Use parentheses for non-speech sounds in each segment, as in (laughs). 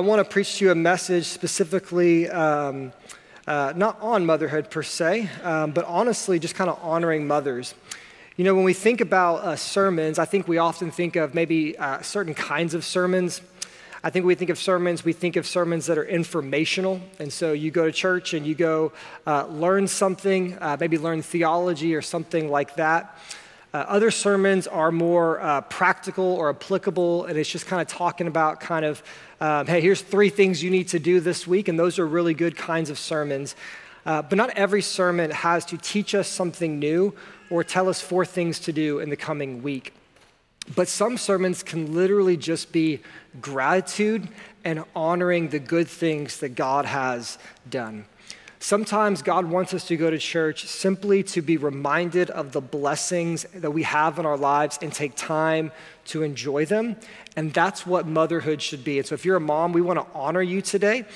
I want to preach to you a message specifically, um, uh, not on motherhood per se, um, but honestly, just kind of honoring mothers. You know, when we think about uh, sermons, I think we often think of maybe uh, certain kinds of sermons. I think we think of sermons, we think of sermons that are informational. And so you go to church and you go uh, learn something, uh, maybe learn theology or something like that. Uh, other sermons are more uh, practical or applicable, and it's just kind of talking about kind of, um, hey, here's three things you need to do this week, and those are really good kinds of sermons. Uh, but not every sermon has to teach us something new or tell us four things to do in the coming week. But some sermons can literally just be gratitude and honoring the good things that God has done. Sometimes God wants us to go to church simply to be reminded of the blessings that we have in our lives and take time to enjoy them. And that's what motherhood should be. And so, if you're a mom, we want to honor you today.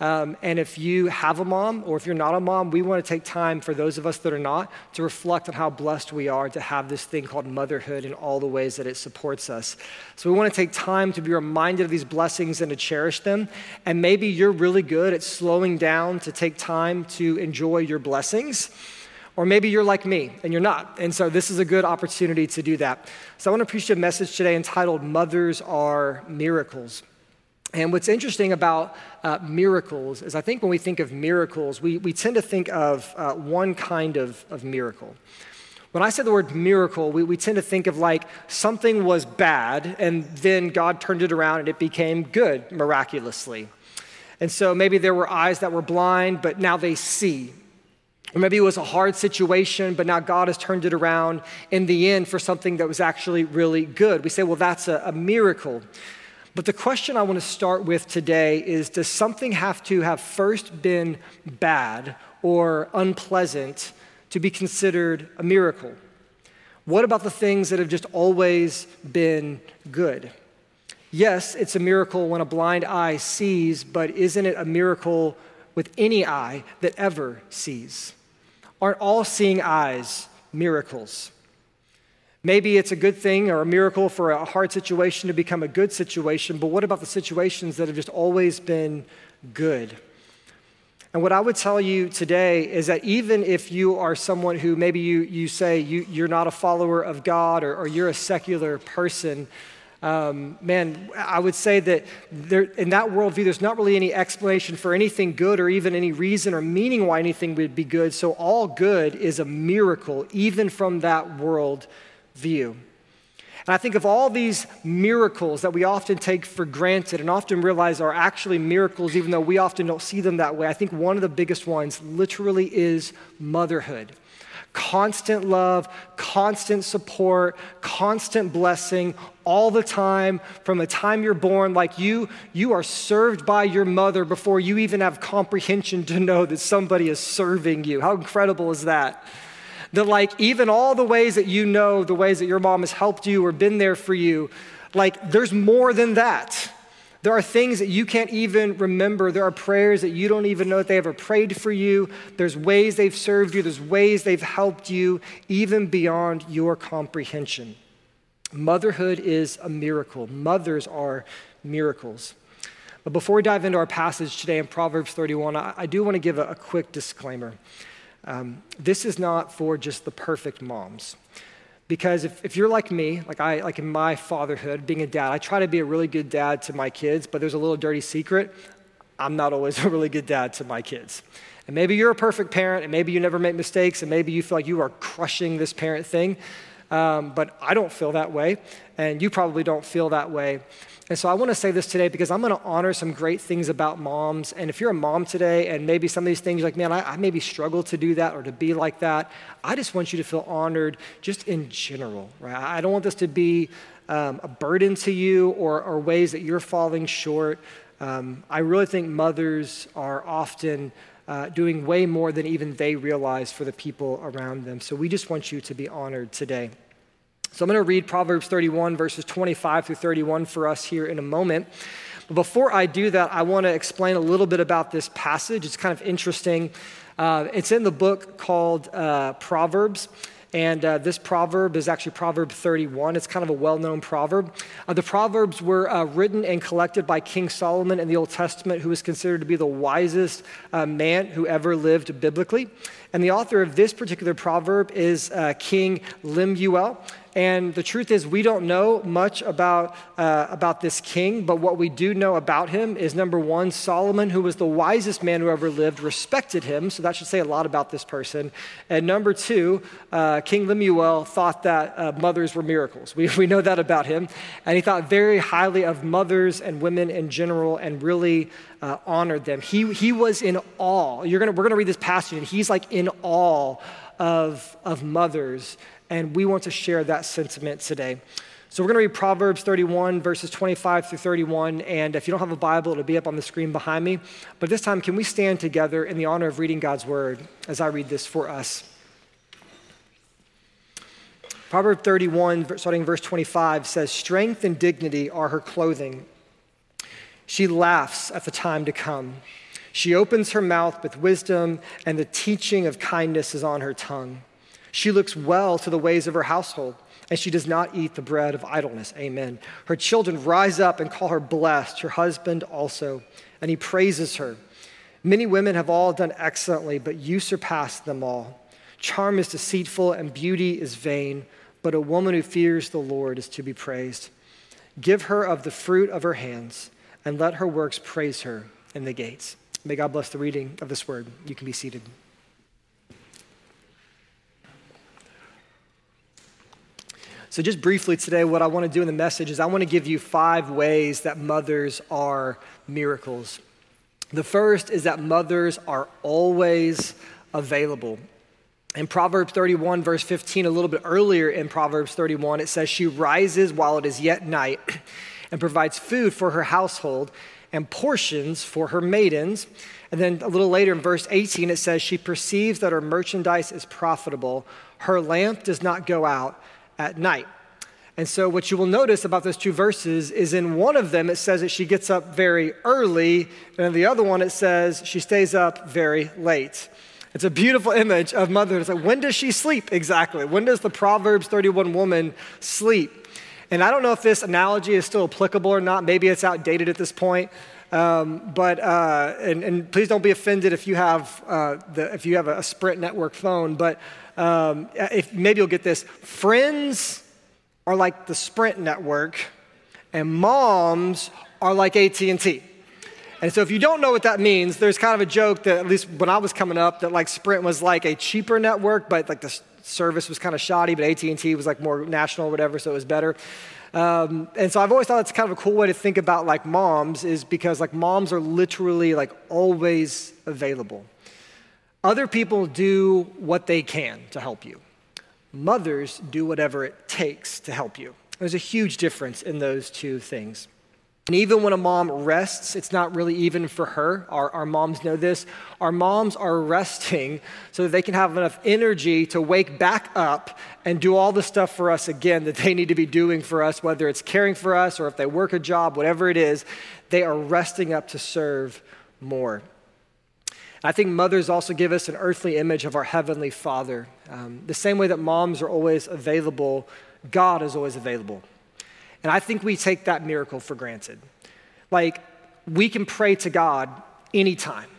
Um, and if you have a mom or if you're not a mom, we want to take time for those of us that are not to reflect on how blessed we are to have this thing called motherhood and all the ways that it supports us. So we want to take time to be reminded of these blessings and to cherish them. And maybe you're really good at slowing down to take time to enjoy your blessings. Or maybe you're like me and you're not. And so this is a good opportunity to do that. So I want to preach a message today entitled Mothers Are Miracles. And what's interesting about uh, miracles is I think when we think of miracles, we, we tend to think of uh, one kind of, of miracle. When I say the word miracle, we, we tend to think of like something was bad and then God turned it around and it became good miraculously. And so maybe there were eyes that were blind, but now they see. Or maybe it was a hard situation, but now God has turned it around in the end for something that was actually really good. We say, well, that's a, a miracle. But the question I want to start with today is Does something have to have first been bad or unpleasant to be considered a miracle? What about the things that have just always been good? Yes, it's a miracle when a blind eye sees, but isn't it a miracle with any eye that ever sees? Aren't all seeing eyes miracles? Maybe it's a good thing or a miracle for a hard situation to become a good situation, but what about the situations that have just always been good? And what I would tell you today is that even if you are someone who maybe you, you say you, you're not a follower of God or, or you're a secular person, um, man, I would say that there, in that worldview, there's not really any explanation for anything good or even any reason or meaning why anything would be good. So all good is a miracle, even from that world view. And I think of all these miracles that we often take for granted and often realize are actually miracles, even though we often don't see them that way. I think one of the biggest ones literally is motherhood constant love, constant support, constant blessing all the time from the time you're born like you you are served by your mother before you even have comprehension to know that somebody is serving you. How incredible is that? That, like, even all the ways that you know, the ways that your mom has helped you or been there for you, like, there's more than that. There are things that you can't even remember. There are prayers that you don't even know that they ever prayed for you. There's ways they've served you. There's ways they've helped you, even beyond your comprehension. Motherhood is a miracle. Mothers are miracles. But before we dive into our passage today in Proverbs 31, I, do want to give a, a quick disclaimer. Um, this is not for just the perfect moms. Because if, if you're like me, like I like in my fatherhood, being a dad, I try to be a really good dad to my kids, but there's a little dirty secret. I'm not always (laughs) a really good dad to my kids. And maybe you're a perfect parent, and maybe you never make mistakes, and maybe you feel like you are crushing this parent thing. Um, but I don't feel that way, and you probably don't feel that way. And so I want to say this today because I'm going to honor some great things about moms. And if you're a mom today and maybe some of these things, like, man, I, I maybe struggle to do that or to be like that, I just want you to feel honored just in general, right? I don't want this to be um, a burden to you or, or, ways that you're falling short. Um, I really think mothers are often uh, doing way more than even they realize for the people around them. So we just want you to be honored today. So I'm going to read Proverbs 31, verses 25 through 31 for us here in a moment. But before I do that, I want to explain a little bit about this passage. It's kind of interesting. Uh, it's in the book called uh, Proverbs. And uh, this proverb is actually Proverb 31. It's kind of a well known proverb. Uh, the Proverbs were uh, written and collected by King Solomon in the Old Testament, who was considered to be the wisest uh, man who ever lived biblically. And the author of this particular proverb is uh, King Lemuel. And the truth is, we don't know much about, uh, about this king, but what we do know about him is number one, Solomon, who was the wisest man who ever lived, respected him. So that should say a lot about this person. And number two, uh, King Lemuel thought that uh, mothers were miracles. We, we know that about him. And he thought very highly of mothers and women in general and really uh, honored them. He, he was in awe. You're gonna, we're going to read this passage, and he's like in awe of, of mothers and we want to share that sentiment today. So we're going to read Proverbs 31, verses 25 through 31. And if you don't have a Bible, it'll be up on the screen behind me. But this time, can we stand together in the honor of reading God's word as I read this for us? Proverb 31, starting verse 25, says, Strength and dignity are her clothing. She laughs at the time to come. She opens her mouth with wisdom, and the teaching of kindness is on her tongue. She looks well to the ways of her household, and she does not eat the bread of idleness. Amen. Her children rise up and call her blessed, her husband also, and he praises her. Many women have all done excellently, but you surpass them all. Charm is deceitful and beauty is vain, but a woman who fears the Lord is to be praised. Give her of the fruit of her hands, and let her works praise her in the gates. May God bless the reading of this word. You can be seated. So, just briefly today, what I want to do in the message is I want to give you five ways that mothers are miracles. The first is that mothers are always available. In Proverbs 31, verse 15, a little bit earlier in Proverbs 31, it says, She rises while it is yet night (clears throat) and provides food for her household and portions for her maidens. And then a little later in verse 18, it says, She perceives that her merchandise is profitable. Her lamp does not go out at night. And so, what you will notice about those two verses is in one of them, it says that she gets up very early, and in the other one, it says she stays up very late. It's a beautiful image of motherhood. It's like, when does she sleep exactly? When does the Proverbs 31 woman sleep? And I don't know if this analogy is still applicable or not. Maybe it's outdated at this point. Um, but uh, and, and, please don't be offended if you have uh, the, if you have a, Sprint network phone. But um, if maybe you'll get this. Friends are like the Sprint network, and moms are like AT&T. And so if you don't know what that means, there's kind of a joke that at least when I was coming up that like Sprint was like a cheaper network, but like the service was kind of shoddy, but AT&T was like more national or whatever, so it was better. Um, and so I've always thought that's kind of a cool way to think about like moms is because like moms are literally like always available. Other people do what they can to help you. Mothers do whatever it takes to help you. There's a huge difference in those two things. And even when a mom rests, it's not really even for her. Our, our moms know this. Our moms are resting so that they can have enough energy to wake back up and do all the stuff for us again that they need to be doing for us, whether it's caring for us or if they work a job, whatever it is, they are resting up to serve more. I think mothers also give us an earthly image of our Heavenly Father. Um, the same way that moms are always available, God is always available. And I think we take that miracle for granted. Like, we can pray to God anytime.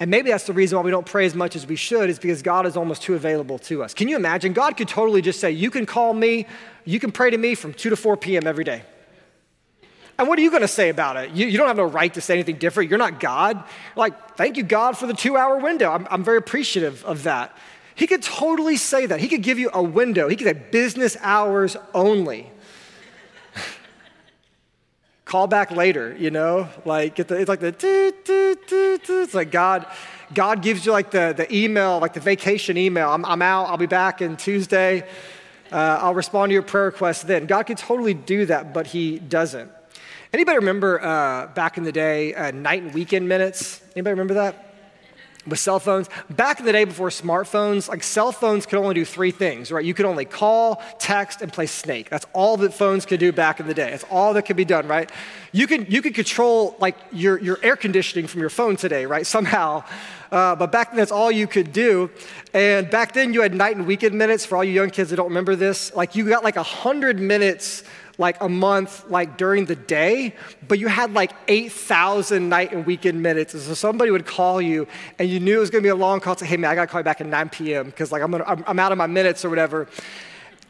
And maybe that's the reason why we don't pray as much as we should, is because God is almost too available to us. Can you imagine? God could totally just say, You can call me, you can pray to me from 2 to 4 p.m. every day. And what are you going to say about it? You, you, don't have no right to say anything different. You're not God. Like, thank you, God, for the two hour window. I'm, I'm very appreciative of that. He could totally say that. He could give you a window. He could say business hours only. (laughs) Call back later, you know? Like, the, it's like the, it's like God, God gives you like the, the email, like the vacation email. I'm, I'm out, I'll be back in Tuesday. Uh, I'll respond to your prayer request then. God could totally do that, but He doesn't. Anybody remember uh, back in the day, uh, night and weekend minutes? Anybody remember that? with cell phones. Back in the day before smartphones, like cell phones could only do three things, right? You could only call, text, and play Snake. That's all that phones could do back in the day. That's all that could be done, right? You could, you could control like your, your air conditioning from your phone today, right? (laughs) Somehow. Uh, but back then, that's all you could do. And back then, you had night and weekend minutes. For all you young kids that don't remember this, like you got like a 100 minutes like a month, like during the day, but you had like 8,000 night and weekend minutes. And so somebody would call you and you knew it was gonna be a long call. Say, hey man, I gotta call you back at 9 p.m. because like I'm, gonna, I'm, I'm out of my minutes or whatever.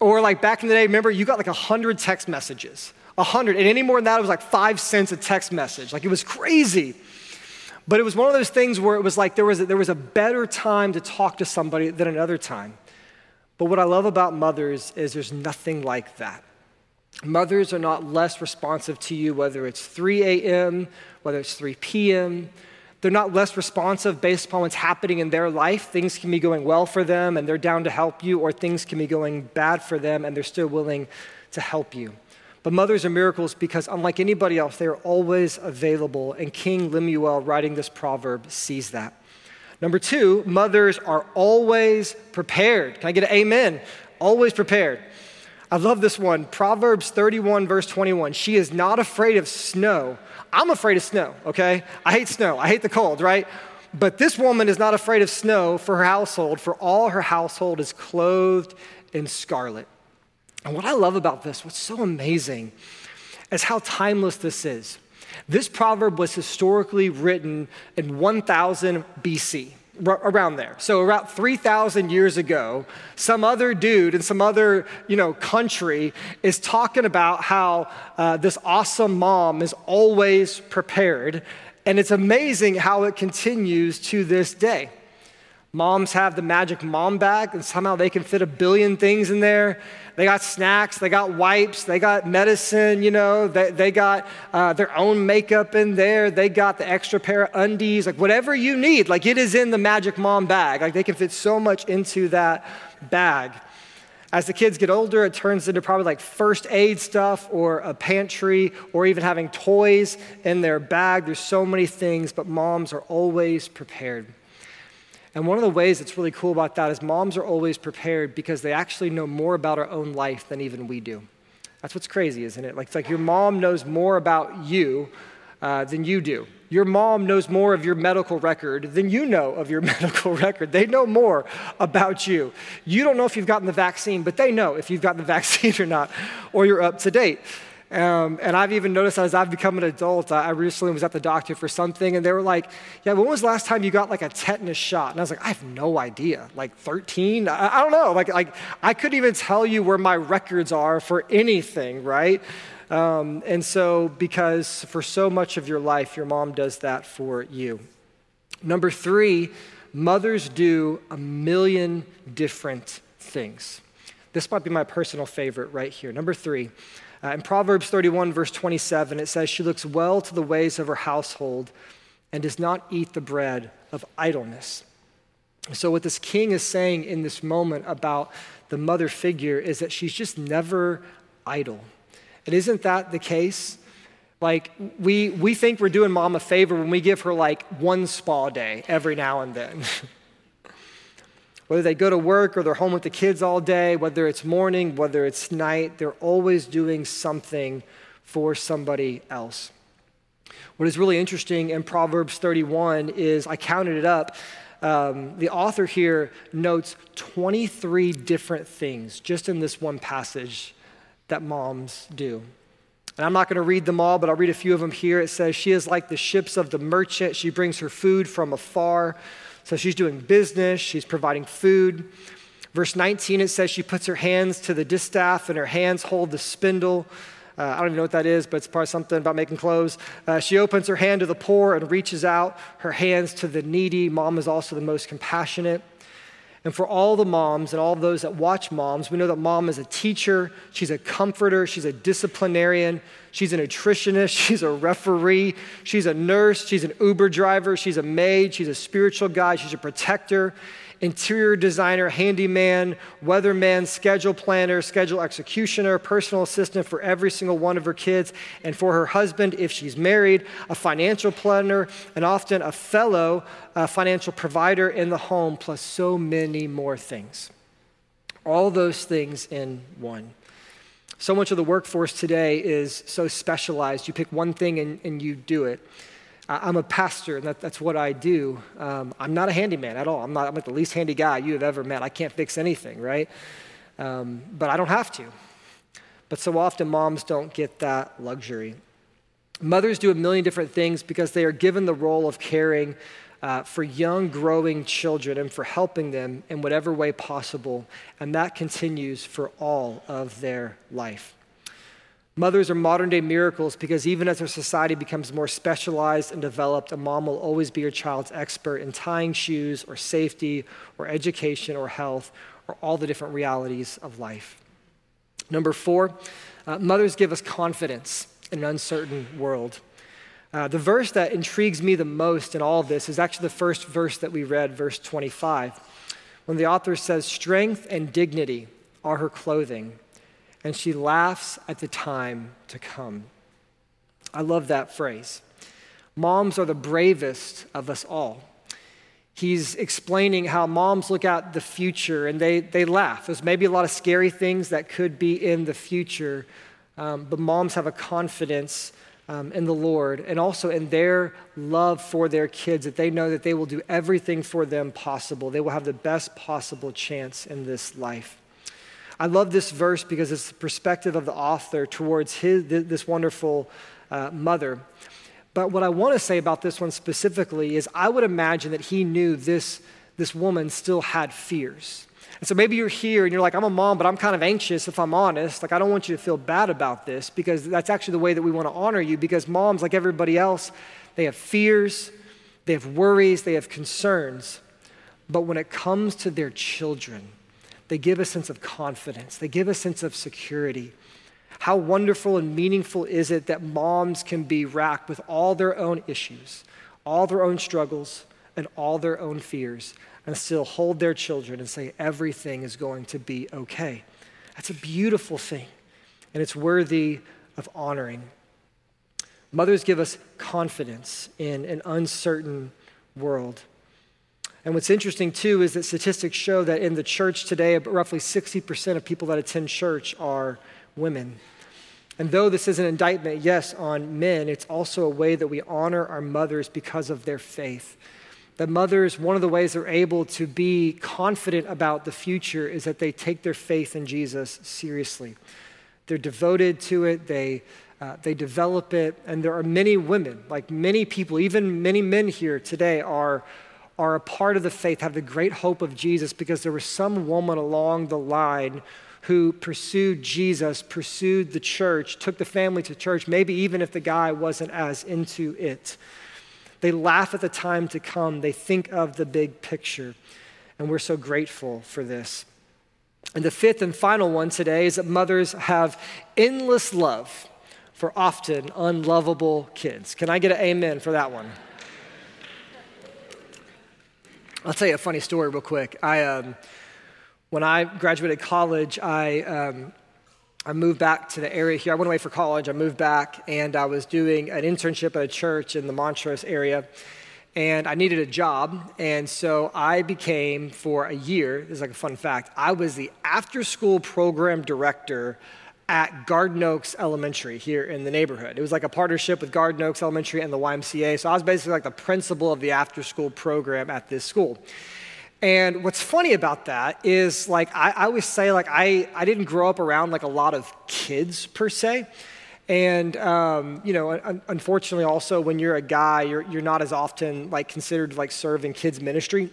Or like back in the day, remember you got like 100 text messages. 100. And any more than that, it was like five cents a text message. Like it was crazy. But it was one of those things where it was like there was a, there was a better time to talk to somebody than another time. But what I love about mothers is there's nothing like that. Mothers are not less responsive to you, whether it's 3 a.m., whether it's 3 p.m. They're not less responsive based upon what's happening in their life. Things can be going well for them and they're down to help you, or things can be going bad for them and they're still willing to help you. But mothers are miracles because, unlike anybody else, they are always available. And King Lemuel, writing this proverb, sees that. Number two, mothers are always prepared. Can I get an amen? Always prepared. I love this one. Proverbs 31, verse 21. She is not afraid of snow. I'm afraid of snow, okay? I hate snow. I hate the cold, right? But this woman is not afraid of snow for her household, for all her household is clothed in scarlet. And what I love about this, what's so amazing, is how timeless this is. This proverb was historically written in 1000 BC around there. So about 3,000 years ago, some other dude in some other, you know, country is talking about how uh, this awesome mom is always prepared. And it's amazing how it continues to this day. Moms have the magic mom bag, and somehow they can fit a billion things in there. They got snacks, they got wipes, they got medicine, you know, they, they got uh, their own makeup in there, they got the extra pair of undies, like whatever you need, like it is in the magic mom bag. Like they can fit so much into that bag. As the kids get older, it turns into probably like first aid stuff or a pantry or even having toys in their bag. There's so many things, but moms are always prepared. And one of the ways that's really cool about that is moms are always prepared because they actually know more about our own life than even we do. That's what's crazy, isn't it? Like, it's like your mom knows more about you uh, than you do. Your mom knows more of your medical record than you know of your (laughs) medical record. They know more about you. You don't know if you've gotten the vaccine, but they know if you've gotten the (laughs) vaccine or not, or you're up to date. Um, and I've even noticed as I've become an adult, I recently was at the doctor for something, and they were like, Yeah, when was the last time you got like a tetanus shot? And I was like, I have no idea. Like 13? I, I don't know. Like, like, I couldn't even tell you where my records are for anything, right? Um, and so, because for so much of your life, your mom does that for you. Number three, mothers do a million different things. This might be my personal favorite right here. Number three, uh, in Proverbs 31, verse 27, it says, She looks well to the ways of her household and does not eat the bread of idleness. So, what this king is saying in this moment about the mother figure is that she's just never idle. And isn't that the case? Like, we, we think we're doing mom a favor when we give her like one spa day every now and then. (laughs) Whether they go to work or they're home with the kids all day, whether it's morning, whether it's night, they're always doing something for somebody else. What is really interesting in Proverbs 31 is I counted it up. Um, the author here notes 23 different things just in this one passage that moms do. And I'm not going to read them all, but I'll read a few of them here. It says, She is like the ships of the merchant. She brings her food from afar. So she's doing business, she's providing food. Verse 19, it says she puts her hands to the distaff and her hands hold the spindle. Uh, I don't even know what that is, but it's probably something about making clothes. Uh, she opens her hand to the poor and reaches out her hands to the needy. Mom is also the most compassionate. And for all the moms and all those that watch moms, we know that mom is a teacher, she's a comforter, she's a disciplinarian, she's a nutritionist, (laughs) she's a referee, she's a nurse, she's an Uber driver, she's a maid, she's a spiritual guide, she's a protector. Interior designer, handyman, weatherman, schedule planner, schedule executioner, personal assistant for every single one of her kids, and for her husband, if she's married, a financial planner, and often a fellow uh, financial provider in the home, plus so many more things. All those things in one. So much of the workforce today is so specialized. You pick one thing and, and you do it. I'm a pastor, and that, that's what I do. Um, I'm not a handyman at all. I'm not I'm like the least handy guy you have ever met. I can't fix anything, right? Um, but I don't have to. But so often, moms don't get that luxury. Mothers do a million different things because they are given the role of caring uh, for young, growing children and for helping them in whatever way possible. And that continues for all of their life. Mothers are modern day miracles because even as our society becomes more specialized and developed, a mom will always be your child's expert in tying shoes or safety or education or health or all the different realities of life. Number four, uh, mothers give us confidence in an uncertain world. Uh, the verse that intrigues me the most in all of this is actually the first verse that we read, verse 25, when the author says, Strength and dignity are her clothing and she laughs at the time to come. I love that phrase. Moms are the bravest of us all. He's explaining how moms look at the future and they, they laugh. There's maybe a lot of scary things that could be in the future, um, but moms have a confidence um, in the Lord and also in their love for their kids that they know that they will do everything for them possible. They will have the best possible chance in this life. I love this verse because it's the perspective of the author towards his, this wonderful uh, mother. But what I want to say about this one specifically is I would imagine that he knew this, this woman still had fears. And so maybe you're here and you're like, I'm a mom, but I'm kind of anxious if I'm honest. Like, I don't want you to feel bad about this because that's actually the way that we want to honor you because moms, like everybody else, they have fears, they have worries, they have concerns. But when it comes to their children, they give a sense of confidence, they give a sense of security. How wonderful and meaningful is it that moms can be racked with all their own issues, all their own struggles, and all their own fears, and still hold their children and say, everything is going to be okay. That's a beautiful thing, and it's worthy of honoring. Mothers give us confidence in an uncertain world. And what's interesting too is that statistics show that in the church today, roughly 60% of people that attend church are women. And though this is an indictment, yes, on men, it's also a way that we honor our mothers because of their faith. That mothers, one of the ways they're able to be confident about the future is that they take their faith in Jesus seriously. They're devoted to it, they, uh, they develop it, and there are many women, like many people, even many men here today, are are a part of the faith, have the great hope of Jesus because there was some woman along the line who pursued Jesus, pursued the church, took the family to church, maybe even if the guy wasn't as into it. They laugh at the time to come, they think of the big picture, and we're so grateful for this. And the fifth and final one today is that mothers have endless love for often unlovable kids. Can I get an amen for that one? I'll tell you a funny story real quick. I, um, when I graduated college, I, um, I moved back to the area here. I went away for college. I moved back, and I was doing an internship at a church in the Montrose area. And I needed a job. And so I became, for a year, this is like a fun fact, I was the after school program director at Garden Oaks Elementary here in the neighborhood. It was like a partnership with Garden Oaks Elementary and the YMCA. So I was basically like the principal of the after school program at this school. And what's funny about that is like I, I always say like I, I didn't grow up around like a lot of kids per se. And um, you know, un- unfortunately, also when you're a guy, you're, you're not as often like considered like serve in kids ministry.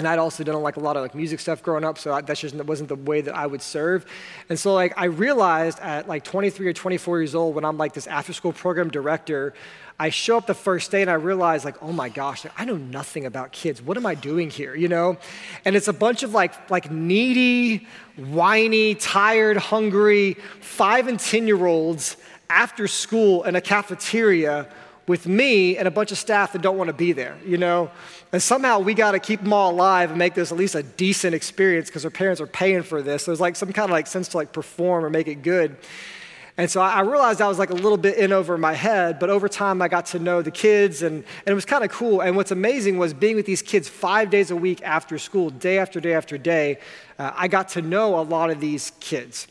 And I'd also done like a lot of like music stuff growing up, so that just wasn't the way that I would serve. And so like I realized at like 23 or 24 years old when I'm like this after school program director, I show up the first day and I realize like, oh my gosh, I know nothing about kids. What am I doing here? You know? And it's a bunch of like like needy, whiny, tired, hungry, five and ten year olds after school in a cafeteria with me and a bunch of staff that don't want to be there, you know? And somehow we got to keep them all alive and make this at least a decent experience because their parents are paying for this. So there's like some kind of like sense to like perform or make it good. And so I realized I was like a little bit in over my head, but over time I got to know the kids and, and it was kind of cool. And what's amazing was being with these kids five days a week after school, day after day after day, uh, I got to know a lot of these kids.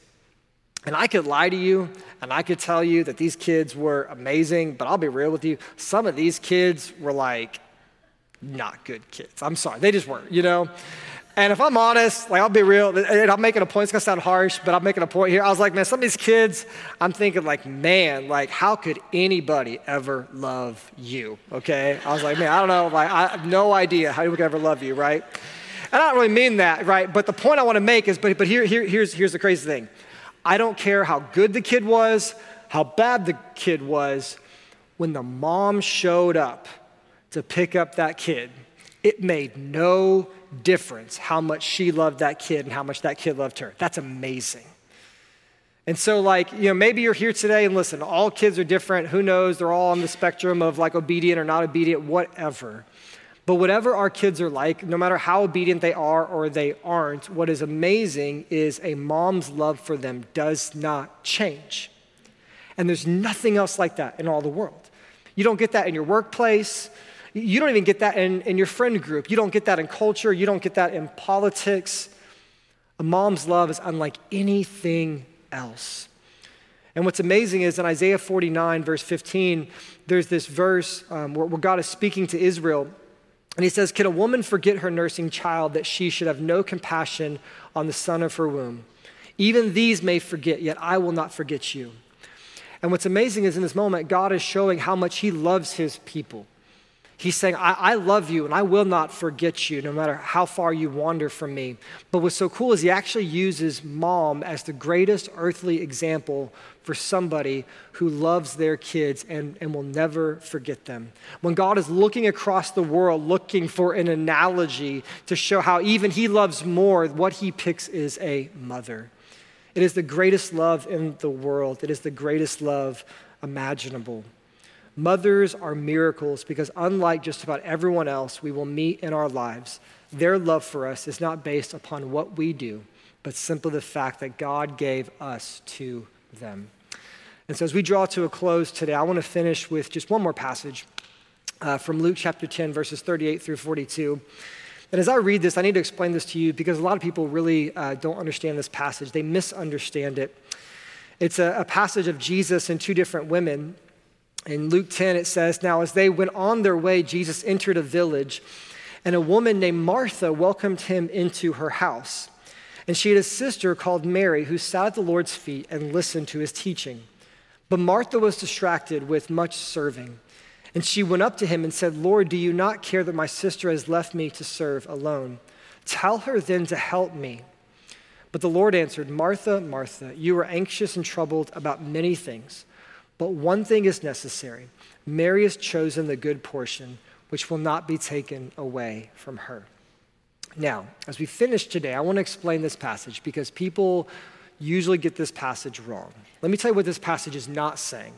And I could lie to you and I could tell you that these kids were amazing, but I'll be real with you. Some of these kids were like not good kids. I'm sorry, they just weren't, you know? And if I'm honest, like I'll be real, and I'm making a point, it's gonna sound harsh, but I'm making a point here. I was like, man, some of these kids, I'm thinking like, man, like how could anybody ever love you? Okay? I was like, man, I don't know, like I have no idea how you could ever love you, right? And I don't really mean that, right? But the point I want to make is, but, but here, here, here's, here's the crazy thing. I don't care how good the kid was, how bad the kid was, when the mom showed up to pick up that kid, it made no difference how much she loved that kid and how much that kid loved her. That's amazing. And so, like, you know, maybe you're here today and listen, all kids are different. Who knows? They're all on the spectrum of like obedient or not obedient, whatever. But whatever our kids are like, no matter how obedient they are or they aren't, what is amazing is a mom's love for them does not change. And there's nothing else like that in all the world. You don't get that in your workplace. You don't even get that in, in your friend group. You don't get that in culture. You don't get that in politics. A mom's love is unlike anything else. And what's amazing is in Isaiah 49, verse 15, there's this verse um, where, where God is speaking to Israel and he says, Can a woman forget her nursing child that she should have no compassion on the son of her womb? Even these may forget, yet I will not forget you. And what's amazing is in this moment, God is showing how much he loves his people. He's saying, I, I, love you and I will not forget you no matter how far you wander from me. But what's so cool is he actually uses mom as the greatest earthly example for somebody who loves their kids and, and will never forget them. When God is looking across the world looking for an analogy to show how even he loves more, what he picks is a mother. It is the greatest love in the world, it is the greatest love imaginable. Mothers are miracles because, unlike just about everyone else we will meet in our lives, their love for us is not based upon what we do, but simply the fact that God gave us to them. And so, as we draw to a close today, I want to finish with just one more passage uh, from Luke chapter 10, verses 38 through 42. And as I read this, I need to explain this to you because a lot of people really uh, don't understand this passage. They misunderstand it. It's a, a passage of Jesus and two different women in Luke 10, it says, Now as they went on their way, Jesus entered a village, and a woman named Martha welcomed him into her house. And she had a sister called Mary who sat at the Lord's feet and listened to his teaching. But Martha was distracted with much serving. And she went up to him and said, Lord, do you not care that my sister has left me to serve alone? Tell her then to help me. But the Lord answered, Martha, Martha, you are anxious and troubled about many things. But one thing is necessary Mary has chosen the good portion, which will not be taken away from her. Now, as we finish today, I want to explain this passage because people usually get this passage wrong. Let me tell you what this passage is not saying.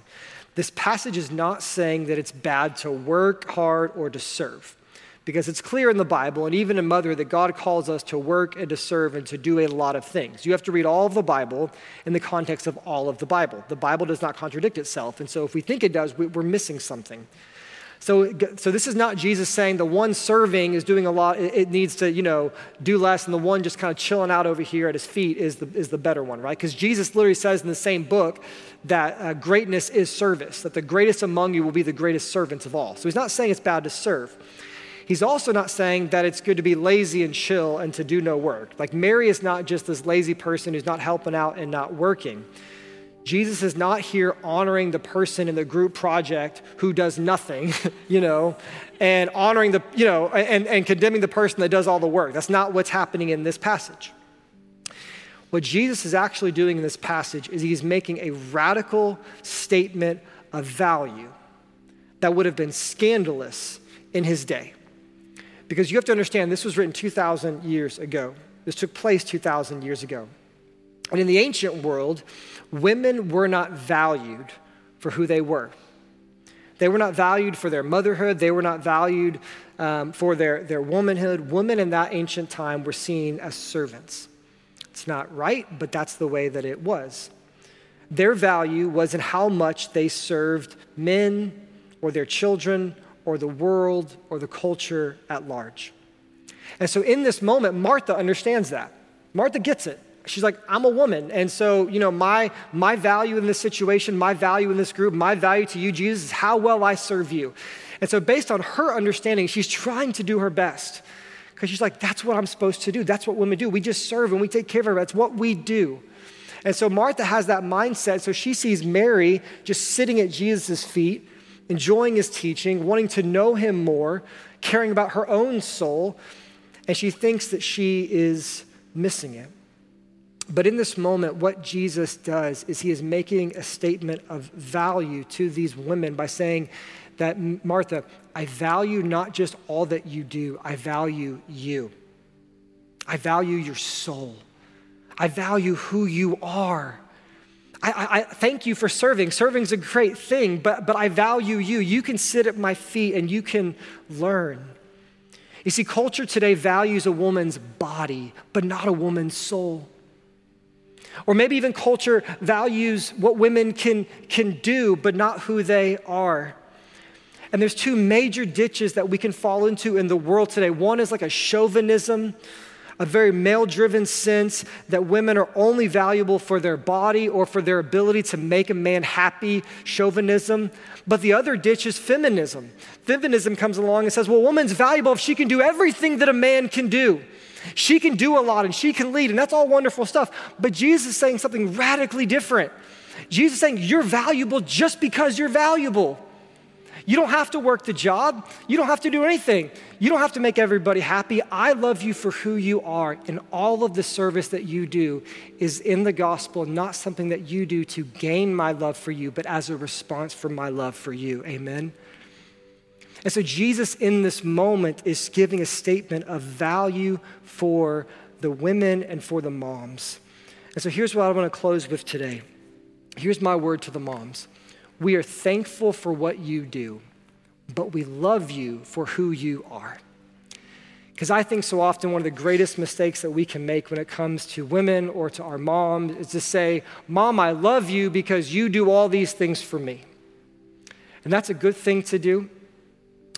This passage is not saying that it's bad to work hard or to serve because it's clear in the Bible and even in Mother that God calls us to work and to serve and to do a lot of things. You have to read all of the Bible in the context of all of the Bible. The Bible does not contradict itself. And so if we think it does, we're missing something. So, so this is not Jesus saying the one serving is doing a lot, it needs to, you know, do less, and the one just kind of chilling out over here at his feet is the, is the better one, right? Because Jesus literally says in the same book that uh, greatness is service, that the greatest among you will be the greatest servants of all. So he's not saying it's bad to serve. He's also not saying that it's good to be lazy and chill and to do no work. Like Mary is not just this lazy person who's not helping out and not working. Jesus is not here honoring the person in the group project who does nothing, (laughs) you know, and honoring the, you know, and, and condemning the person that does all the work. That's not what's happening in this passage. What Jesus is actually doing in this passage is he's making a radical statement of value that would have been scandalous in his day. Because you have to understand, this was written 2,000 years ago. This took place 2,000 years ago. And in the ancient world, women were not valued for who they were. They were not valued for their motherhood, they were not valued um, for their, their womanhood. Women in that ancient time were seen as servants. It's not right, but that's the way that it was. Their value was in how much they served men or their children or the world or the culture at large. And so in this moment, Martha understands that. Martha gets it. She's like, I'm a woman. And so, you know, my, my value in this situation, my value in this group, my value to you, Jesus, is how well I serve you. And so, based on her understanding, she's trying to do her best. Because she's like, that's what I'm supposed to do. That's what women do. We just serve and we take care of her. That's what we do. And so Martha has that mindset. So she sees Mary just sitting at Jesus' feet, enjoying his teaching, wanting to know him more, caring about her own soul. And she thinks that she is missing it. But in this moment, what Jesus does is he is making a statement of value to these women by saying that, Martha, I value not just all that you do, I value you. I value your soul. I value who you are. I, I, thank you for serving. Serving is a great thing, but, but I value you. You can sit at my feet and you can learn. You see, culture today values a woman's body, but not a woman's soul. Or maybe even culture values what women can, can do, but not who they are. And there's two major ditches that we can fall into in the world today. One is like a chauvinism, a very male driven sense that women are only valuable for their body or for their ability to make a man happy, chauvinism. But the other ditch is feminism. Feminism comes along and says, well, a woman's valuable if she can do everything that a man can do. She can do a lot and she can lead, and that's all wonderful stuff. But Jesus is saying something radically different. Jesus is saying, You're valuable just because you're valuable. You don't have to work the job. You don't have to do anything. You don't have to make everybody happy. I love you for who you are, and all of the service that you do is in the gospel, not something that you do to gain my love for you, but as a response for my love for you. Amen. And so Jesus, in this moment, is giving a statement of value for the women and for the moms. And so here's what I want to close with today. Here's my word to the moms We are thankful for what you do, but we love you for who you are. Because I think so often one of the greatest mistakes that we can make when it comes to women or to our moms is to say, Mom, I love you because you do all these things for me. And that's a good thing to do.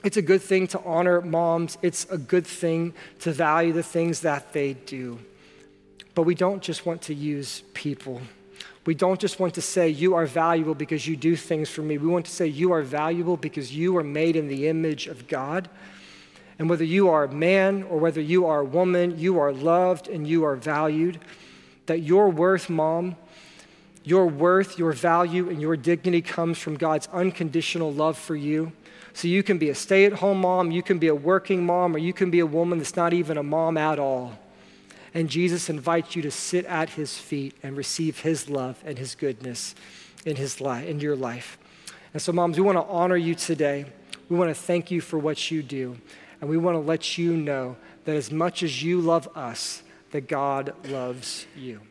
It's a good thing to honor moms. It's a good thing to value the things that they do. But we don't just want to use people. We don't just want to say, You are valuable because you do things for me. We want to say, You are valuable because you are made in the image of God. And whether you are a man or whether you are a woman, you are loved and you are valued. That your worth, mom, your worth, your value, and your dignity comes from God's unconditional love for you. So you can be a stay at home mom, you can be a working mom, or you can be a woman that's not even a mom at all. And Jesus invites you to sit at his feet and receive his love and his goodness in his life, in your life. And so, moms, we want to honor you today. We want to thank you for what you do. And we want to let you know that as much as you love us, that God loves you.